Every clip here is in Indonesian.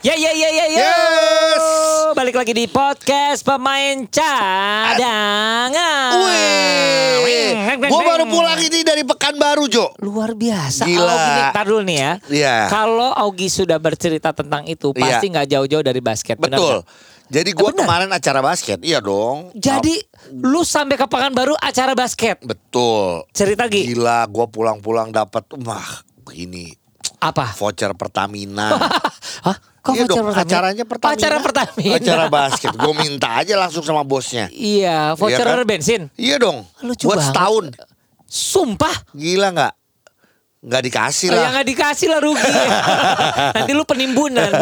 Ya ya ya ya ya. Yes. Balik lagi di podcast pemain cadangan. Wih, gue baru pulang ini dari Pekanbaru, Jo. Luar biasa. Gila. Augie tar dulu nih ya. Iya. Kalau Augie sudah bercerita tentang itu, Iya. pasti nggak jauh-jauh dari basket. benar Betul. nggak? Jadi gue Benar. kemarin acara basket, iya dong. Jadi lu sampai ke Pekanbaru acara basket. Betul. Cerita Gi. Gila, gue pulang-pulang dapat, wah, ini Apa? voucher Pertamina. Hah? Kok iya voucher dong, Pertamina? acaranya Pertamina. Acara Pertamina. Acara basket. Gue minta aja langsung sama bosnya. Iya, voucher Iya kan? bensin. Iya dong. Lucu Buat banget. setahun. Sumpah. Gila nggak? Nggak dikasih Oh, lah. yang nggak dikasih lah rugi. Nanti lu penimbunan.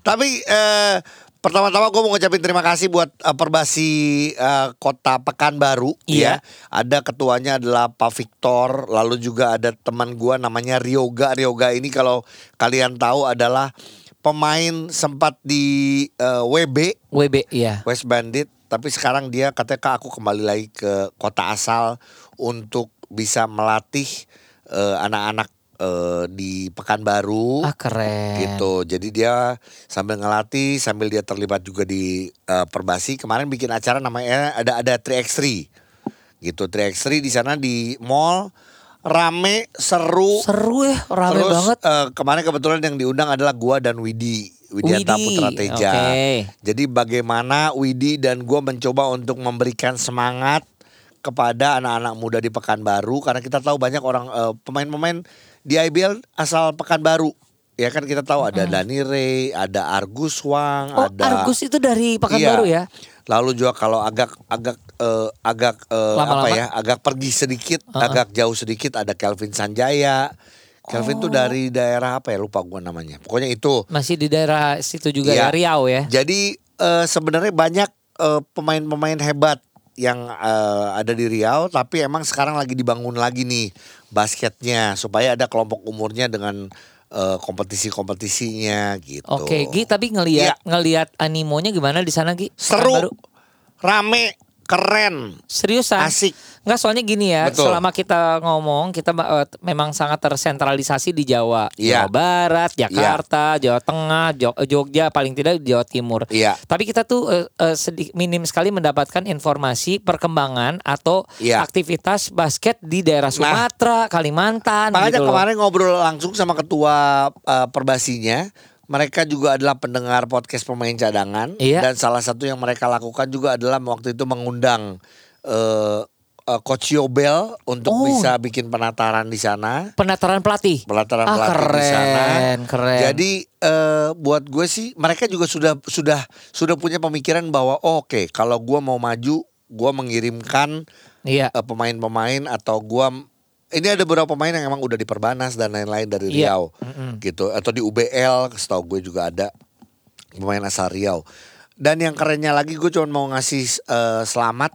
Tapi eh, pertama-tama gue mau ngucapin terima kasih buat eh, Perbasi eh, Kota Pekanbaru. Iya. Ya. Ada ketuanya adalah Pak Victor, lalu juga ada teman gue namanya Ryoga. Ryoga ini kalau kalian tahu adalah pemain sempat di eh, WB WB, iya. West Bandit, tapi sekarang dia katanya "Kak, aku kembali lagi ke kota asal untuk bisa melatih anak-anak eh, di Pekanbaru Ah keren. gitu. Jadi dia sambil ngelatih, sambil dia terlibat juga di eh, Perbasi. Kemarin bikin acara namanya ada ada 3x3. Gitu, 3x3 di sana di mall rame, seru. Seru ya, rame Terus banget. eh, kemarin kebetulan yang diundang adalah gua dan Widi. Widianta Widi, Putra Teja. oke. Jadi bagaimana Widi dan gua mencoba untuk memberikan semangat kepada anak-anak muda di Pekanbaru karena kita tahu banyak orang pemain-pemain di IBL asal Pekanbaru. Ya kan kita tahu ada Dani Ray, ada Argus Wang, Oh, ada Argus itu dari Pekanbaru Iya. ya? Lalu juga kalau agak agak eh, agak Lama-lama? apa ya, agak pergi sedikit, Uh-uh. agak jauh sedikit ada Kelvin Sanjaya. Kelvin tuh Oh. dari daerah apa ya? Lupa gua namanya. Pokoknya itu. Masih di daerah situ juga Iya. ya, Riau ya? Jadi eh, sebenarnya banyak pemain-pemain hebat yang eh, ada di Riau, tapi emang sekarang lagi dibangun lagi nih basketnya supaya ada kelompok umurnya dengan eh, kompetisi-kompetisinya gitu. Oke, Gi, tapi ngelihat ngelihat animonya gimana di sana, Gi? Seru, rame, keren, Seriusan? asik. Nggak soalnya gini ya, Betul. selama kita ngomong kita eh, memang sangat tersentralisasi di Jawa, Iya. Jawa Barat, Jakarta, Jawa Tengah, Jo- Jogja, paling tidak di Jawa Timur. Iya. Tapi kita tuh eh, eh, sedi- minim sekali mendapatkan informasi perkembangan atau Iya. aktivitas basket di daerah Sumatera, Kalimantan. Makanya gitu loh. kemarin ngobrol langsung sama ketua uh, perbasinya. Mereka juga adalah pendengar podcast pemain cadangan Iya. dan salah satu yang mereka lakukan juga adalah waktu itu mengundang uh, uh, Coach Yobel untuk Oh. bisa bikin penataran di sana, penataran pelatih. penataran Ah, pelatih di sana. keren, keren. Jadi uh, buat gue sih mereka juga sudah sudah sudah punya pemikiran bahwa oh, oke kalau gue mau maju, gue mengirimkan Iya. pemain-pemain atau gua ini ada beberapa pemain yang emang udah di Perbanas dan lain-lain dari Iya. Riau gitu atau di UBL setahu gue juga ada pemain asal Riau dan yang kerennya lagi gue cuma mau ngasih eh, selamat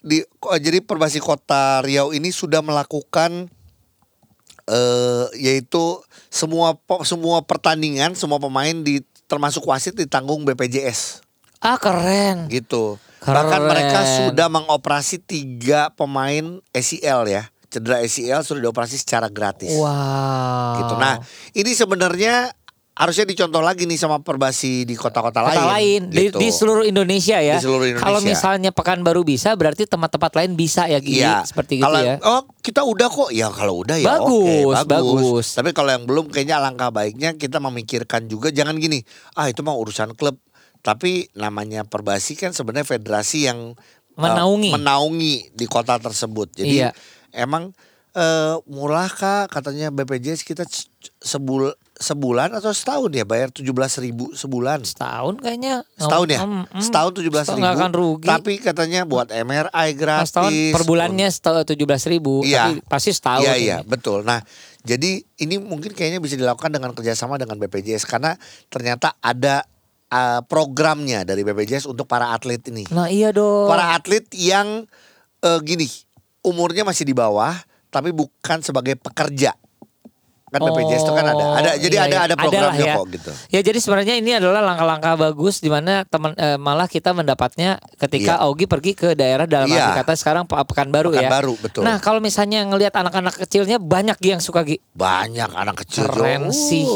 di jadi Perbasi Kota Riau ini sudah melakukan eh yaitu semua semua pertandingan semua pemain di termasuk wasit ditanggung BPJS Ah keren. gitu. Keren. Bahkan mereka sudah mengoperasi tiga pemain ACL ya. Cedera ACL sudah dioperasi secara gratis. Wow. Gitu. Nah, ini sebenarnya harusnya dicontoh lagi nih sama Perbasi di kota-kota lain. Kota lain di, gitu. di seluruh Indonesia ya. Di seluruh Indonesia. Kalau misalnya Pekanbaru bisa, berarti tempat-tempat lain bisa ya, Gi? Iya, Seperti gitu kalau, ya. Oh, kita udah kok. Ya kalau udah ya Bagus, oke, bagus. Tapi kalau yang belum kayaknya alangkah baiknya kita memikirkan juga jangan gini. Ah, itu mah urusan klub. Tapi namanya Perbasi kan sebenarnya federasi yang uh, Menaungi. menaungi di kota tersebut. Jadi Iya. Emang eh, murah kah katanya BPJS kita sebul sebulan atau setahun ya bayar 17.000 ribu sebulan. Setahun kayaknya. Setahun ya? Setahun 17 Setahun ribu. akan rugi. Tapi katanya buat MRI Nah, gratis. setahun per bulannya tujuh belas ribu, Iya. tapi pasti setahun. Iya iya ini. betul. Nah jadi ini mungkin kayaknya bisa dilakukan dengan kerjasama dengan BPJS karena ternyata ada uh, programnya dari BPJS untuk para atlet ini. Nah iya dong. Para atlet yang eh, gini, umurnya masih di bawah tapi bukan sebagai pekerja. Kan BPJS itu kan ada. Ada jadi iya, ada iya. ada programnya ya. kok gitu. Ya jadi sebenarnya ini adalah langkah-langkah bagus di mana teman eh, malah kita mendapatnya ketika Iya. Augie pergi ke daerah dalam Iya. arti kata sekarang Pe- Pekanbaru ya. Pekanbaru, betul. Nah, kalau misalnya ngelihat anak-anak kecilnya banyak yang suka Gi. Banyak anak kecil. Jo. Keren Uh. sih.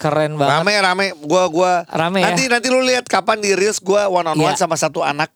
Keren banget. Rame rame gua gua Rame ya? nanti nanti lu lihat kapan di reels gua one on one Iya. sama satu anak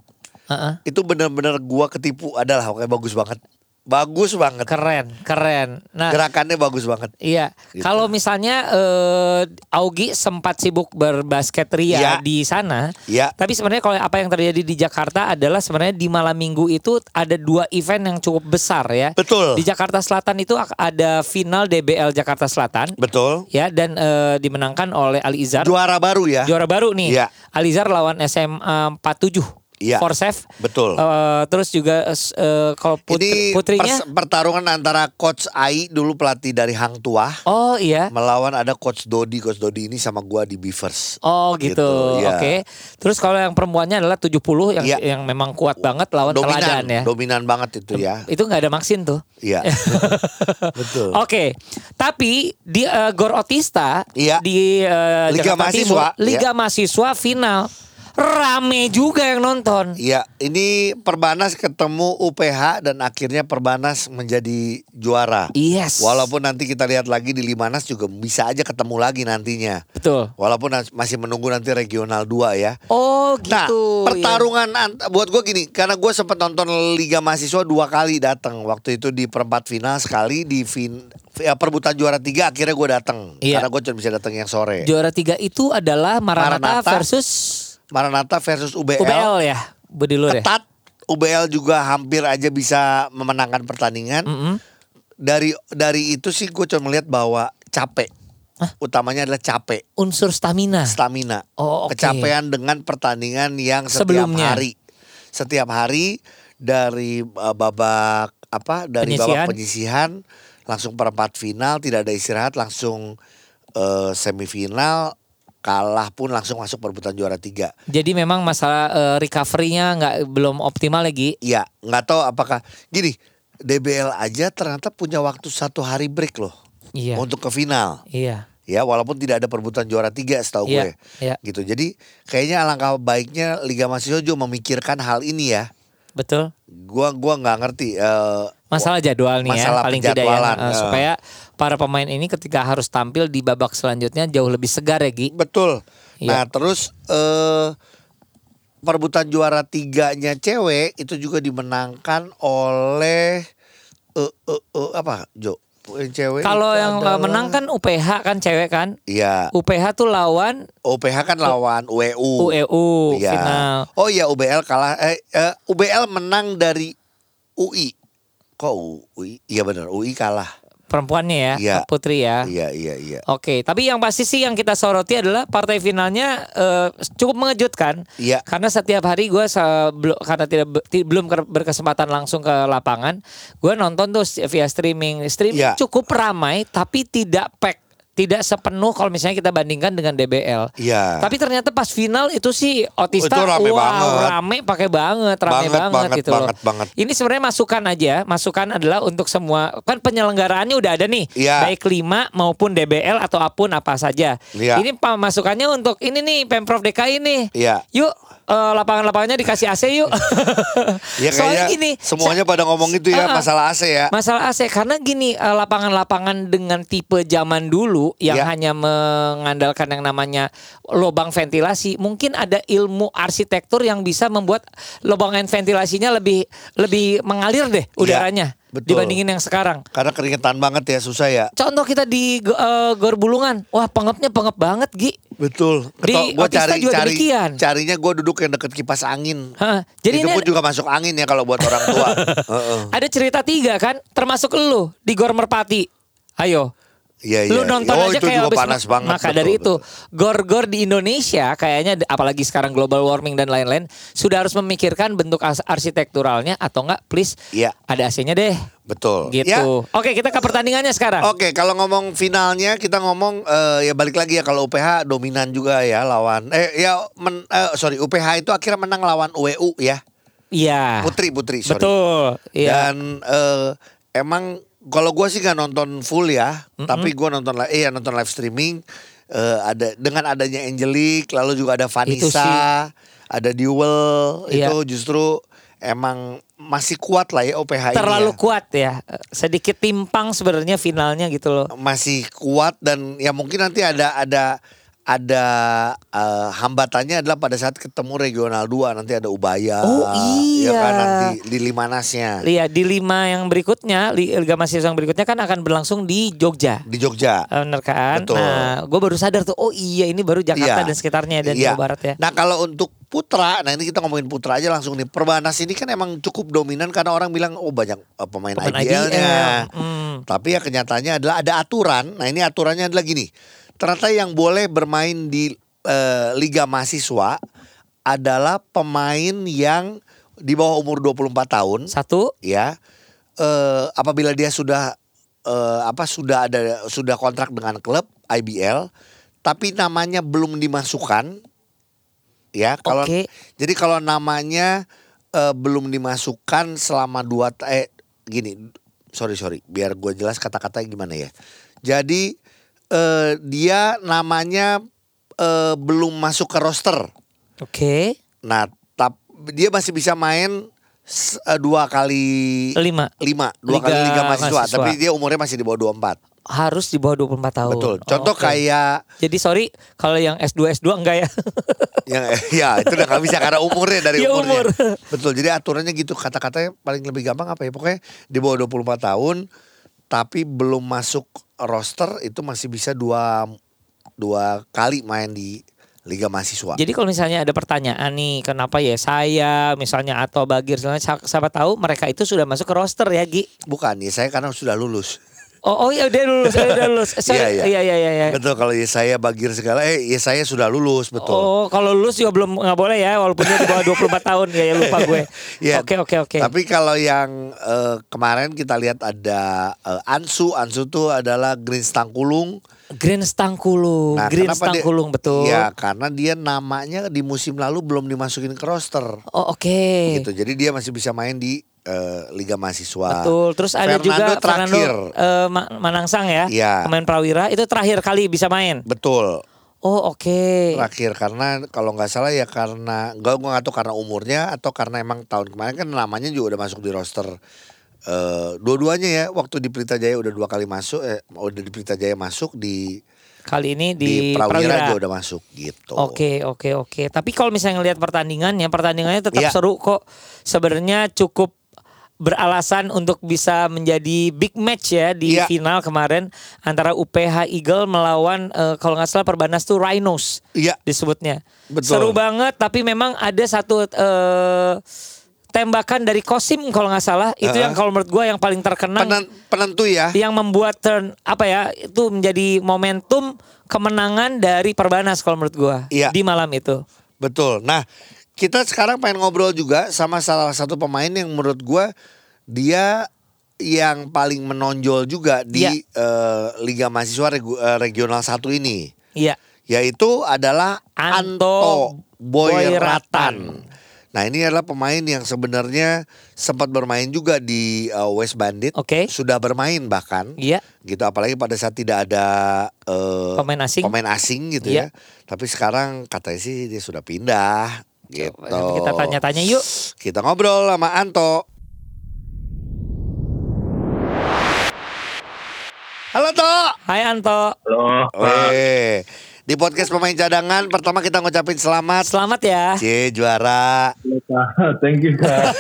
Itu bener-bener gua ketipu adalah oke bagus banget bagus banget Keren, keren. Nah, gerakannya bagus banget Iya, Gitu. kalau misalnya eh, Augie sempat sibuk berbasket ria Iya. di sana, Iya. tapi sebenarnya kalau apa yang terjadi di Jakarta adalah sebenarnya di malam minggu itu ada dua event yang cukup besar ya. betul Di Jakarta Selatan itu ada final DBL Jakarta Selatan, betul ya dan eh, dimenangkan oleh Ali Izar. juara baru ya Juara baru nih. Iya. Alizar lawan SMA 47. Iya. Forsef. betul Eh, terus juga eh, kalau putri- ini putrinya pertarungan antara coach Ai dulu pelatih dari Hang Tua Oh iya. melawan ada coach Dodi coach Dodi ini sama gua di Beavers Oh gitu. Gitu, iya. Oke. Terus kalau yang perempuannya adalah 70 yang Iya. yang memang kuat banget lawan dominan teladan ya. dominan banget itu ya Itu nggak ada maksin tuh. iya betul Oke. Tapi di eh, Gor Otista Iya. di eh, Liga Jakarta Mahasiswa, Timur, iya. Liga Mahasiswa final rame juga yang nonton. Iya, ini Perbanas ketemu UPH dan akhirnya Perbanas menjadi juara. Yes. Walaupun nanti kita lihat lagi di Limanas juga bisa aja ketemu lagi nantinya. betul. Walaupun masih menunggu nanti regional 2 ya. Oh Nah, gitu. pertarungan ant- buat gue gini, karena gue sempat nonton Liga Mahasiswa dua kali datang. Waktu itu di perempat final sekali di fin, ya, perebutan juara tiga akhirnya gue datang. Iya. Karena gue cuma bisa datang yang sore. Juara tiga itu adalah Maranatha, Maranatha versus Maranatha versus UBL. UBL ya, Bu Dilur ya. ketat. UBL juga hampir aja bisa memenangkan pertandingan. Mm-mm. Dari dari itu sih gue cuma melihat bahwa capek. Utamanya adalah capek, Unsur stamina. stamina. Oh, oke. Kecapean dengan pertandingan yang setiap Sebelumnya. hari. Setiap hari dari uh, babak apa? Dari Penyisihan. babak penyisihan langsung perempat final, tidak ada istirahat, langsung uh, semifinal kalah pun langsung masuk perebutan juara tiga. Jadi memang masalah eh, recovery-nya nggak belum optimal lagi. Iya, nggak tahu apakah gini DBL aja ternyata punya waktu satu hari break loh Iya. untuk ke final. Iya. Ya, walaupun tidak ada perebutan juara tiga setahu Iya, gue. iya. Gitu. Jadi kayaknya alangkah baiknya Liga Mahasiswa juga memikirkan hal ini ya. Betul. Gua gua nggak ngerti. eh, Masalah jadwal nih Masalah ya paling tidak ya eh. supaya para pemain ini ketika harus tampil di babak selanjutnya jauh lebih segar ya Gi. betul. Iya. Nah terus eh perebutan juara tiganya cewek itu juga dimenangkan oleh eh eh, eh, apa Jo? Cewek Kalau yang adalah- menang kan UPH kan cewek kan. Iya. UPH tuh lawan OPH kan lawan UEU. UEU Iya. final. Oh iya UBL kalah eh, eh, UBL menang dari UI. Kok UI? Iya benar, UI kalah. Perempuannya ya, Iya. Putri ya. Iya iya iya. Oke, tapi yang pasti sih yang kita soroti adalah partai finalnya eh, cukup mengejutkan. Iya. Karena setiap hari gue karena tidak be- ti- belum berkesempatan langsung ke lapangan, gue nonton tuh via streaming. Streaming Iya. cukup ramai, tapi tidak pack, tidak sepenuh kalau misalnya kita bandingkan dengan DBL. Iya. Tapi ternyata pas final itu sih Otista Itu rame wow, banget. rame pakai banget, rame Banget, banget, banget, gitu loh. banget, banget. Ini sebenarnya masukan aja, masukan adalah untuk semua kan penyelenggaraannya udah ada nih, Iya. baik lima maupun DBL atau apa pun apa saja. Iya. Ini masukannya untuk ini nih Pemprov DKI nih. Iya. Yuk eh, lapangan-lapangannya dikasih AC yuk. Iya Soalnya gini, semuanya pada ngomong itu ya ah. masalah AC ya. Masalah AC karena gini eh, lapangan-lapangan dengan tipe zaman dulu yang Ya. hanya mengandalkan yang namanya lubang ventilasi, mungkin ada ilmu arsitektur yang bisa membuat lubang ventilasinya lebih lebih mengalir deh udaranya Ya, betul. dibandingin yang sekarang. Karena keringetan banget ya susah ya. Contoh kita di eh, Gor Bulungan, wah pengepnya pengep banget Gi. Betul. Di Atau gua Otista cari juga cari demikian. carinya gue duduk yang deket kipas angin. Hah, jadi itu ini pun juga masuk angin ya kalau buat orang tua. Heeh. ada cerita tiga kan, termasuk lu di Gor Merpati. Ayo, Iya, Lu iya. nonton Oh, aja itu kayak juga panas banget, Maka betul, dari itu, betul. gor-gor di Indonesia kayaknya apalagi sekarang global warming dan lain-lain sudah harus memikirkan bentuk ars- arsitekturalnya atau enggak please Iya. ada AC-nya deh. Betul. Gitu. Ya, Oke, kita ke pertandingannya sekarang. Oke, kalau ngomong finalnya kita ngomong eh, ya balik lagi ya kalau UPH dominan juga ya lawan eh ya men, eh, sorry UPH itu akhirnya menang lawan UWU ya. Iya. Putri Putri sorry. Betul. Iya. Dan eh, emang kalau gua sih nggak nonton full ya, tapi gua nonton eh ya nonton live streaming eh, ada dengan adanya Angelique lalu juga ada. Vanessa, ada Duel Iya. itu justru emang masih kuat lah ya ini. Terlalu ya. kuat ya. Sedikit timpang sebenarnya finalnya gitu loh. masih kuat dan ya mungkin nanti ada ada ada eh, hambatannya adalah pada saat ketemu regional 2 nanti ada Ubaya Oh, ya kan iya. nanti di Limanasnya Lihat di lima yang berikutnya, li- Liga Mahasiswa yang berikutnya kan akan berlangsung di Jogja. di Jogja Bener kan? Betul. Nah, gue baru sadar tuh, oh iya ini baru Jakarta Iya. dan sekitarnya dan Iya. Jawa Barat ya. Nah kalau untuk putra, nah ini kita ngomongin putra aja langsung nih. Perbanas ini kan emang cukup dominan karena orang bilang oh banyak eh, pemain, Pemain IBL-nya. IBL, hmm. Tapi ya kenyataannya adalah ada aturan. Nah ini aturannya adalah gini. Ternyata yang boleh bermain di eh, Liga Mahasiswa adalah pemain yang di bawah umur 24 tahun. Satu, ya eh, apabila dia sudah eh, apa sudah ada sudah kontrak dengan klub IBL tapi namanya belum dimasukkan ya kalau Oke. jadi kalau namanya eh, belum dimasukkan selama dua eh gini sorry sorry biar gue jelas kata-katanya gimana ya. Jadi eh, dia namanya eh, belum masuk ke roster oke, Nah, tap, dia masih bisa main s- eh, dua kali lima. lima, dua Liga kali liga mahasiswa, mahasiswa. tapi dia umurnya masih di bawah 24. Harus di bawah 24 tahun. Betul. Contoh Oh, oke. kayak Jadi sorry kalau yang S2 S2 enggak ya. yang ya itu udah gak bisa karena umurnya dari Iya, umurnya. umur. Betul. Jadi aturannya gitu. Kata-katanya paling lebih gampang apa ya? Pokoknya di bawah 24 tahun tapi belum masuk roster itu masih bisa dua dua kali main di liga mahasiswa. Jadi kalau misalnya ada pertanyaan nih, kenapa ya saya misalnya atau Bagir siapa tahu mereka itu sudah masuk ke roster ya, Gi. Bukan ya saya karena sudah lulus. Oh, oh iya udah lulus, oh, udah lulus. Sorry, Iya, iya. iya, iya, iya. Betul kalau ya saya bagir segala eh ya saya sudah lulus betul. Oh, kalau lulus juga belum nggak boleh ya, walaupun dia di bawah 24 tahun ya, ya lupa gue. Iya. Oke, oke, oke. Tapi kalau yang eh, kemarin kita lihat ada eh, Ansu, Ansu tuh adalah Green Stangkulung. Green Stangkulung, Green kenapa dia- Stangkulung betul. Iya, karena dia namanya di musim lalu belum dimasukin ke roster. Oh, oke. Gitu. Jadi dia masih bisa main di eh, Liga Mahasiswa. Betul. Terus ada Fernando juga terakhir. Fernando eh, Ma- Manangsang ya, Iya. pemain Prawira itu terakhir kali bisa main. Betul. Oh, oke. Terakhir karena kalau nggak salah ya karena nggak gua nggak tahu karena umurnya atau karena emang tahun kemarin kan namanya juga udah masuk di roster eh dua-duanya ya waktu di Pelita Jaya udah dua kali masuk eh udah di Pelita Jaya masuk di Kali ini di, di, Prawira, Prawira. juga udah masuk gitu. Oke oke oke. Tapi kalau misalnya ngelihat pertandingannya, pertandingannya tetap Iya. seru kok. Sebenarnya cukup beralasan untuk bisa menjadi big match ya di Iya. final kemarin antara UPH Eagle melawan eh, kalau nggak salah Perbanas tuh Rhinos Iya. disebutnya. Betul. Seru banget tapi memang ada satu eh, tembakan dari Kosim kalau nggak salah itu Uh-uh. yang kalau menurut gua yang paling terkenang Penen- penentu ya. yang membuat turn apa ya itu menjadi momentum kemenangan dari Perbanas kalau menurut gua Iya. di malam itu. Betul. Nah, kita sekarang pengen ngobrol juga sama salah satu pemain yang menurut gua dia yang paling menonjol juga di Iya. eh, Liga Mahasiswa Regu- eh, Regional 1 ini. Iya. Yaitu adalah Anto Anto Boyratan. Nah, ini adalah pemain yang sebenarnya sempat bermain juga di eh, West Bandit. Oke. Sudah bermain bahkan. Iya. Gitu apalagi pada saat tidak ada eh, Pemain asing. pemain asing gitu Iya. ya. Tapi sekarang katanya sih dia sudah pindah gitu. Kita tanya-tanya yuk. Kita ngobrol sama Anto. Halo Toh. Hai Anto. Halo. Weh, di podcast pemain cadangan pertama kita ngucapin selamat. Selamat ya. Cie juara. Thank you, Kak.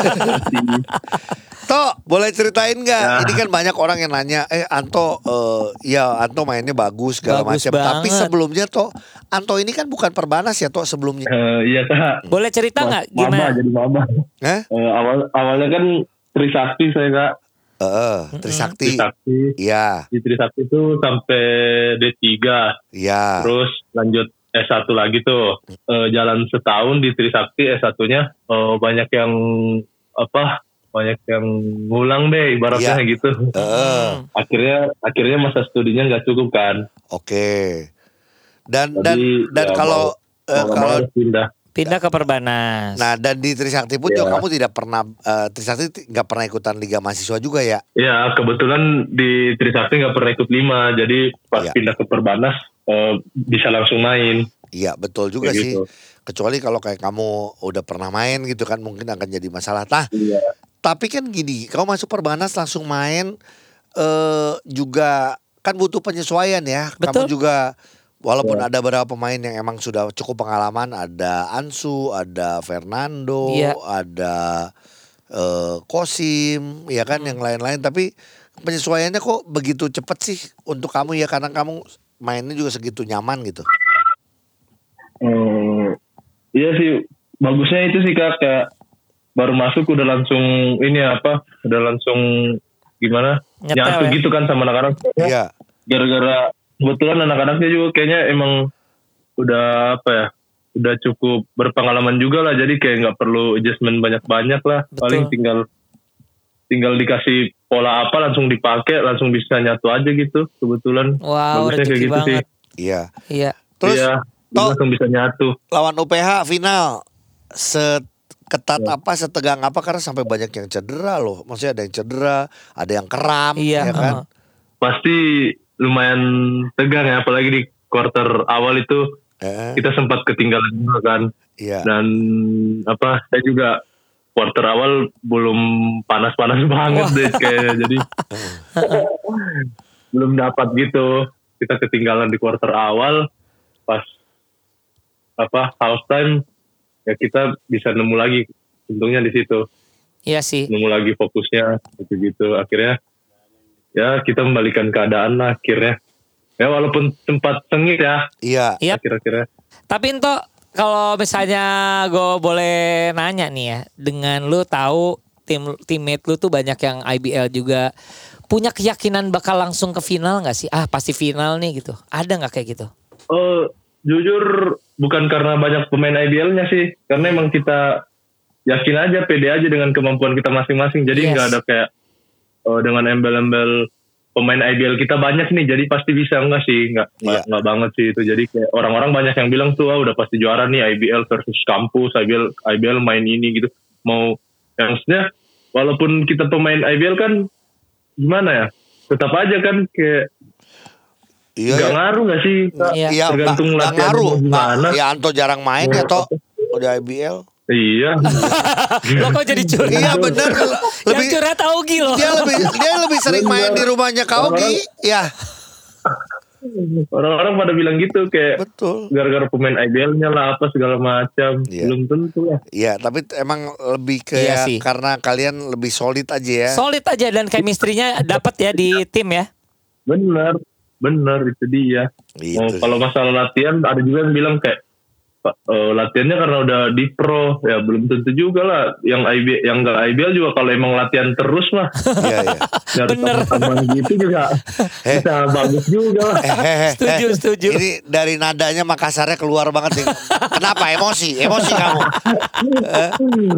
Toh, boleh ceritain nggak? Ya. Ini kan banyak orang yang nanya, eh Anto, eh, ya Anto mainnya bagus segala Bagus macam. Tapi sebelumnya Toh, Anto ini kan bukan perbanas ya Toh sebelumnya. Eh, iya, Kak. Boleh cerita nggak Mama gimana? jadi mama. Hah? Eh, awal awalnya kan Trisakti saya, Kak. Heeh, Trisakti. Trisakti. Iya, Di Trisakti itu sampai D3. iya. Terus lanjut S1 lagi tuh. Eh, jalan setahun di Trisakti S1-nya eh, banyak yang apa? Banyak yang ngulang deh ibaratnya Iya. gitu. Heeh, Akhirnya akhirnya masa studinya nggak cukup kan. oke. Dan dan Jadi, dan ya, kalau mau- eh, nggak kalau pindah. Pindah ke Perbanas. nah dan di Trisakti pun Iya. juga kamu tidak pernah eh, Trisakti ti- nggak pernah ikutan Liga Mahasiswa juga ya? Ya kebetulan di Trisakti nggak pernah ikut lima, jadi pas Iya. pindah ke Perbanas eh, bisa langsung main. Iya betul juga Kayak sih. gitu. Kecuali kalau kayak kamu udah pernah main gitu kan mungkin akan jadi masalah. Nah Iya. Tapi kan gini, kamu masuk Perbanas langsung main eh juga kan butuh penyesuaian ya. Kamu Betul. juga walaupun Ya. ada beberapa pemain yang emang sudah cukup pengalaman, ada Ansu, ada Fernando, Iya. ada eh Kosim, ya kan yang lain-lain. Tapi penyesuaiannya kok begitu cepet sih untuk kamu ya karena kamu mainnya juga segitu nyaman gitu. Hmm, iya sih, bagusnya itu sih kak kayak baru masuk udah langsung ini apa, udah langsung gimana nyatu ya? gitu kan sama anak-anak. Iya. Gara-gara kebetulan anak-anaknya juga kayaknya emang udah apa ya, udah cukup berpengalaman juga lah. Jadi kayak nggak perlu adjustment banyak-banyak lah. Betul. Paling tinggal tinggal dikasih pola apa langsung dipakai, langsung bisa nyatu aja gitu. Kebetulan Wow, bagusnya rezeki banget. Iya. Iya. Terus iya, langsung bisa nyatu. lawan UPH final seketat apa setegang apa karena sampai banyak yang cedera loh. Maksudnya ada yang cedera, ada yang kram, Iya. ya kan? pasti lumayan tegang ya apalagi di quarter awal itu Eh, kita sempat ketinggalan juga kan iya. dan apa saya juga quarter awal belum panas-panas banget deh kayaknya jadi belum dapat gitu kita ketinggalan di quarter awal pas apa half time ya kita bisa nemu lagi untungnya di situ Iya sih. nemu lagi fokusnya gitu gitu akhirnya ya kita membalikan keadaan lah akhirnya ya walaupun sempat sengit ya Iya. Iya. akhir-akhirnya Tapi Into kalau misalnya gue boleh nanya nih ya, dengan lu tahu tim teammate lu tuh banyak yang IBL juga punya keyakinan bakal langsung ke final nggak sih? Ah pasti final nih gitu. Ada nggak kayak gitu? oh jujur bukan karena banyak pemain IBL-nya sih. Karena emang kita yakin aja pede aja dengan kemampuan kita masing-masing. Jadi Yes. nggak ada kayak oh, dengan embel-embel pemain IBL kita banyak nih. Jadi pasti bisa enggak sih? Nggak nggak Iya. nggak banget sih itu. Jadi kayak orang-orang banyak yang bilang tuh ah, udah pasti juara nih IBL versus kampus IBL IBL main ini gitu. Mau yang maksudnya walaupun kita pemain IBL kan gimana ya? Tetap aja kan kayak Iya. nggak iya. ngaruh nggak sih Kak? Iya. Iya, tergantung nggak latihan ngaruh. gimana. ya Anto jarang main ya toh. Udah IBL. iya Lo kok jadi curhat? Iya bener. Yang Lebih curhat Augie loh. dia lebih dia lebih sering main di rumahnya Kaugi. Ya, orang-orang pada bilang gitu kayak betul. gara-gara pemain IBL-nya lah apa segala macam Iya. belum tentu lah Iya, tapi emang lebih ke Iya ya, sih. karena kalian lebih solid aja ya. Solid aja dan chemistry-nya dapat ya di tim ya. bener bener itu dia Gitu Oh, sih. kalau masalah latihan ada juga yang bilang kayak "Pak, eh, latihannya karena udah di pro ya belum tentu juga lah yang IB yang enggak IBL juga kalau emang latihan terus mah Iya, iya. Bener. teman gitu juga Eh. bisa bagus juga lah Eh, eh, eh, Setuju, eh. setuju. Ini dari nadanya Makassarnya keluar banget nih. Kenapa emosi? Emosi kamu.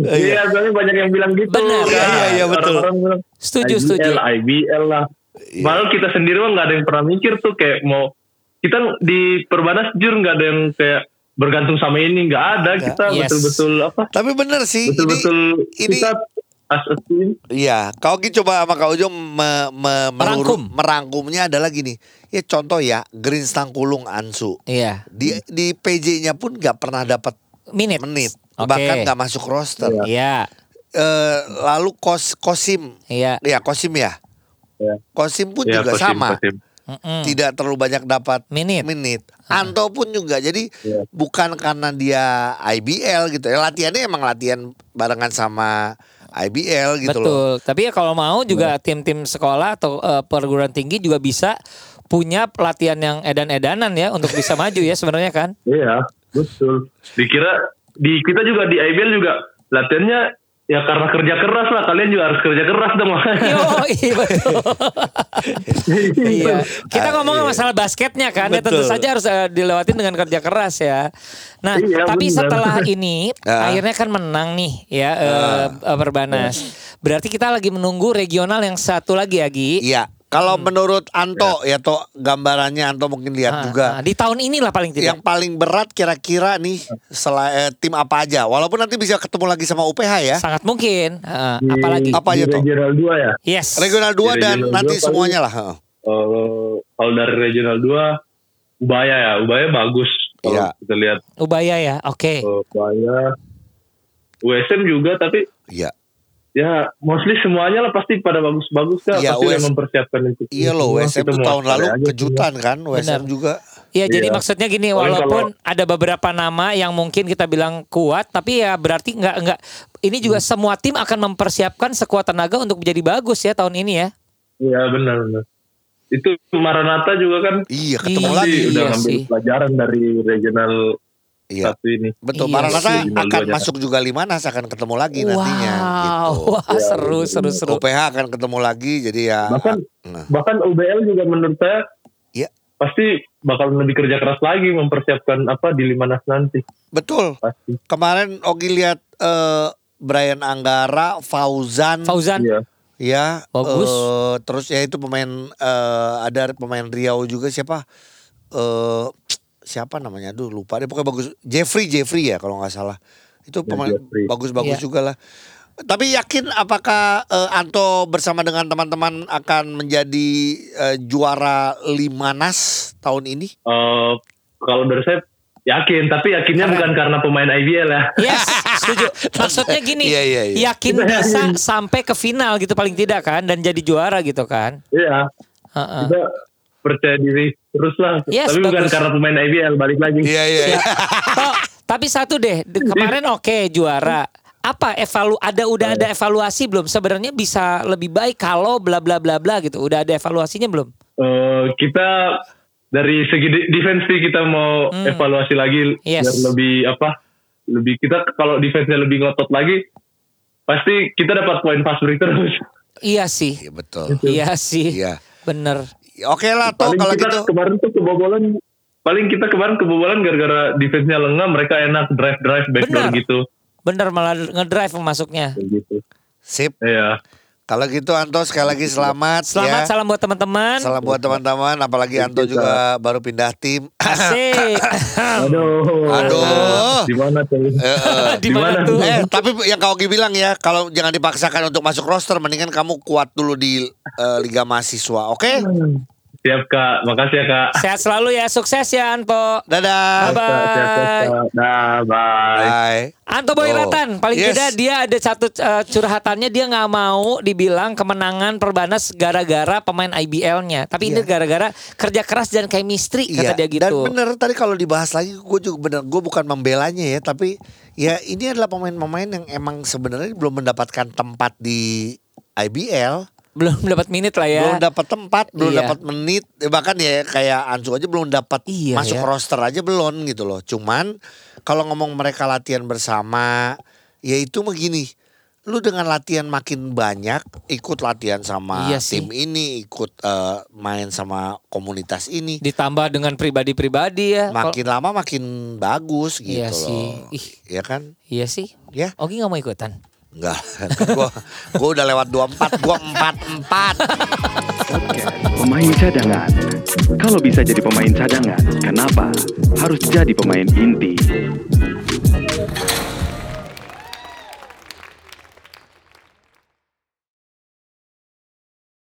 Iya, soalnya banyak yang bilang gitu. Bener. kan. Iya, iya, iya, betul. Orang-orang bilang, Setuju, IBL, setuju. IBL lah. Iya. Malah kita sendiri mah nggak ada yang pernah mikir tuh kayak mau kita di perbanas jujur nggak ada yang kayak bergantung sama ini nggak ada kita Yes. betul-betul apa Tapi bener sih. betul-betul ini ini kita as a team Iya, kau Ki coba sama Kak Ujung me, me- Merangkum. merangkumnya adalah gini. Ya contoh ya, Green Stangkulung Ansu. Iya. Di di PJ-nya pun nggak pernah dapat Menit. menit, Oke. bahkan nggak masuk roster. Iya. Eh, lalu Kos Kosim, Iya. ya Kosim ya. Ya. Kosim pun ya, juga Kosim, sama, Kosim. Mm-mm. tidak terlalu banyak dapat Menit. menit. Anto pun juga. Jadi Iya. bukan karena dia IBL gitu ya. Latihannya emang latihan barengan sama IBL gitu Betul. loh. Tapi ya kalau mau juga tim-tim sekolah atau eh, perguruan tinggi juga bisa punya pelatihan yang edan-edanan ya untuk bisa maju ya sebenarnya kan. Iya, betul. Dikira di kita juga di IBL juga latihannya ya karena kerja keras lah kalian juga harus kerja keras dong Yo, iya betul. iya. Kita ngomong masalah basketnya kan, ya tentu saja harus eh, dilewatin dengan kerja keras ya. Nah, Iya, tapi benar. setelah ini Ah. akhirnya kan menang nih ya eh, eh, Perbanas. Berarti kita lagi menunggu regional yang satu lagi ya Gi. Iya. Kalau menurut Anto ya toh gambarannya Anto mungkin lihat Ah, juga. ah, di tahun inilah paling tidak. Yang paling berat kira-kira nih selain tim apa aja? Walaupun nanti bisa ketemu lagi sama UPH ya. Sangat mungkin. Ah, Di- apalagi. Apa aja tuh? regional 2 ya Yes. Regional 2 Di dan regional nanti dua paling- semuanya lah. heeh. Eh, kalau dari regional 2 Ubaya ya Ubaya bagus kalau Iya. kita lihat Ubaya ya. Oke. eh, Ubaya USM juga tapi Iya. Ya mostly semuanya lah pasti pada bagus-bagus kan Iya, pasti US mempersiapkan itu Iya loh, WSM tuh tahun lalu kejutan kan, WSM Benar. juga. Iya, jadi Iya. maksudnya gini, Paling walaupun kalau- ada beberapa nama yang mungkin kita bilang kuat, tapi ya berarti nggak nggak. Ini juga Hmm. semua tim akan mempersiapkan sekuat tenaga untuk menjadi bagus ya tahun ini ya. Iya benar benar. Itu Maranata juga kan Iya, ketemu Iya, lagi. udah Iya ngambil sih. pelajaran dari regional Iya. satu ini. Betul, Iya Maranata sih. akan masuk juga Limanas akan ketemu lagi nantinya wow, gitu. wah seru seru seru. UPH akan ketemu lagi jadi ya Bahkan nah, bahkan UBL juga menurut saya Iya. pasti bakal lebih kerja keras lagi mempersiapkan apa di Limanas nanti betul. pasti. Kemarin Ogi lihat eh, Brian Anggara, Fauzan, Fauzan, Iya. ya, Bagus. eh, terus ya itu pemain eh, ada pemain Riau juga siapa? Eh siapa namanya? Aduh lupa deh pokoknya bagus. Jeffrey Jeffrey ya kalau nggak salah. Itu Ya, pemain bagus-bagus Iya. juga lah. Tapi yakin apakah eh, Anto bersama dengan teman-teman akan menjadi eh, juara Limanas tahun ini? Eh, kalau dari saya yakin, tapi yakinnya Keren. bukan karena pemain IBL ya. yes, setuju. Maksudnya gini, Iya, iya, iya. yakin bisa sampai ke final gitu paling tidak kan dan jadi juara gitu kan. Iya, Heeh. kita percaya diri terus lah. Yes, tapi bukan karena pemain IBL balik lagi. Iya iya. Siap. Toh, tapi satu deh, de- kemarin oke juara. Apa evalu ada udah ada evaluasi belum? Sebenarnya bisa lebih baik kalau bla bla bla bla gitu. Udah ada evaluasinya belum? Eh, kita dari segi de- defense sih kita mau Hmm. evaluasi lagi Yes. biar lebih apa? Lebih kita kalau defense-nya lebih ngotot lagi pasti kita dapat poin fast break terus. Iya sih. Iya betul. Iya sih. Iya. Bener. Oke lah toh Paling kalau kita gitu. kemarin tuh kebobolan paling kita kemarin kebobolan gara-gara defense-nya lengah mereka enak drive drive backdoor Benar. gitu. Bener malah ngedrive masuknya. Gitu. Sip. Iya. Kalau gitu Anto sekali lagi selamat, Selamat ya. salam buat teman-teman. Salam buat teman-teman apalagi Anto juga baru pindah tim. Asik. Aduh. Aduh. Di mana tuh? Eh, eh. Di mana tuh? Eh, tapi yang kau Ogi bilang ya, kalau jangan dipaksakan untuk masuk roster, mendingan kamu kuat dulu di eh, Liga Mahasiswa, oke? Siap Kak, makasih ya Kak. Sehat selalu ya, sukses ya Anto. Dadah. Bye-bye. Siap, siap, siap, Kak. Dah, bye. Bye. Anto Oh. Boy Ratan, paling Yes. tidak dia ada satu uh, curhatannya dia nggak mau dibilang kemenangan Perbanas gara-gara pemain IBL-nya, tapi ini Iya. gara-gara kerja keras dan chemistry kata dia Dan gitu. bener tadi kalau dibahas lagi, gue juga bener, gue bukan membelanya ya, tapi ya ini adalah pemain-pemain yang emang sebenarnya belum mendapatkan tempat di IBL. Belum dapat minute lah ya. belum dapat tempat, belum Iya. dapat menit, Eh, bahkan ya kayak Ansu aja belum dapat Iya, masuk ya. roster aja belum gitu loh. Cuman kalau ngomong mereka latihan bersama, ya itu mah gini. Lu dengan latihan makin banyak, ikut latihan sama Iya sih. tim ini, ikut eh, main sama komunitas ini, Ditambah dengan pribadi-pribadi ya. Makin lama makin bagus gitu Iya sih. loh. Ih. Ya kan? Iya sih. Ya, Ogi nggak mau ikutan. Enggak. gua gua udah lewat 24, gua 44. Podcast Pemain cadangan. Kalau bisa jadi pemain cadangan, kenapa harus jadi pemain inti?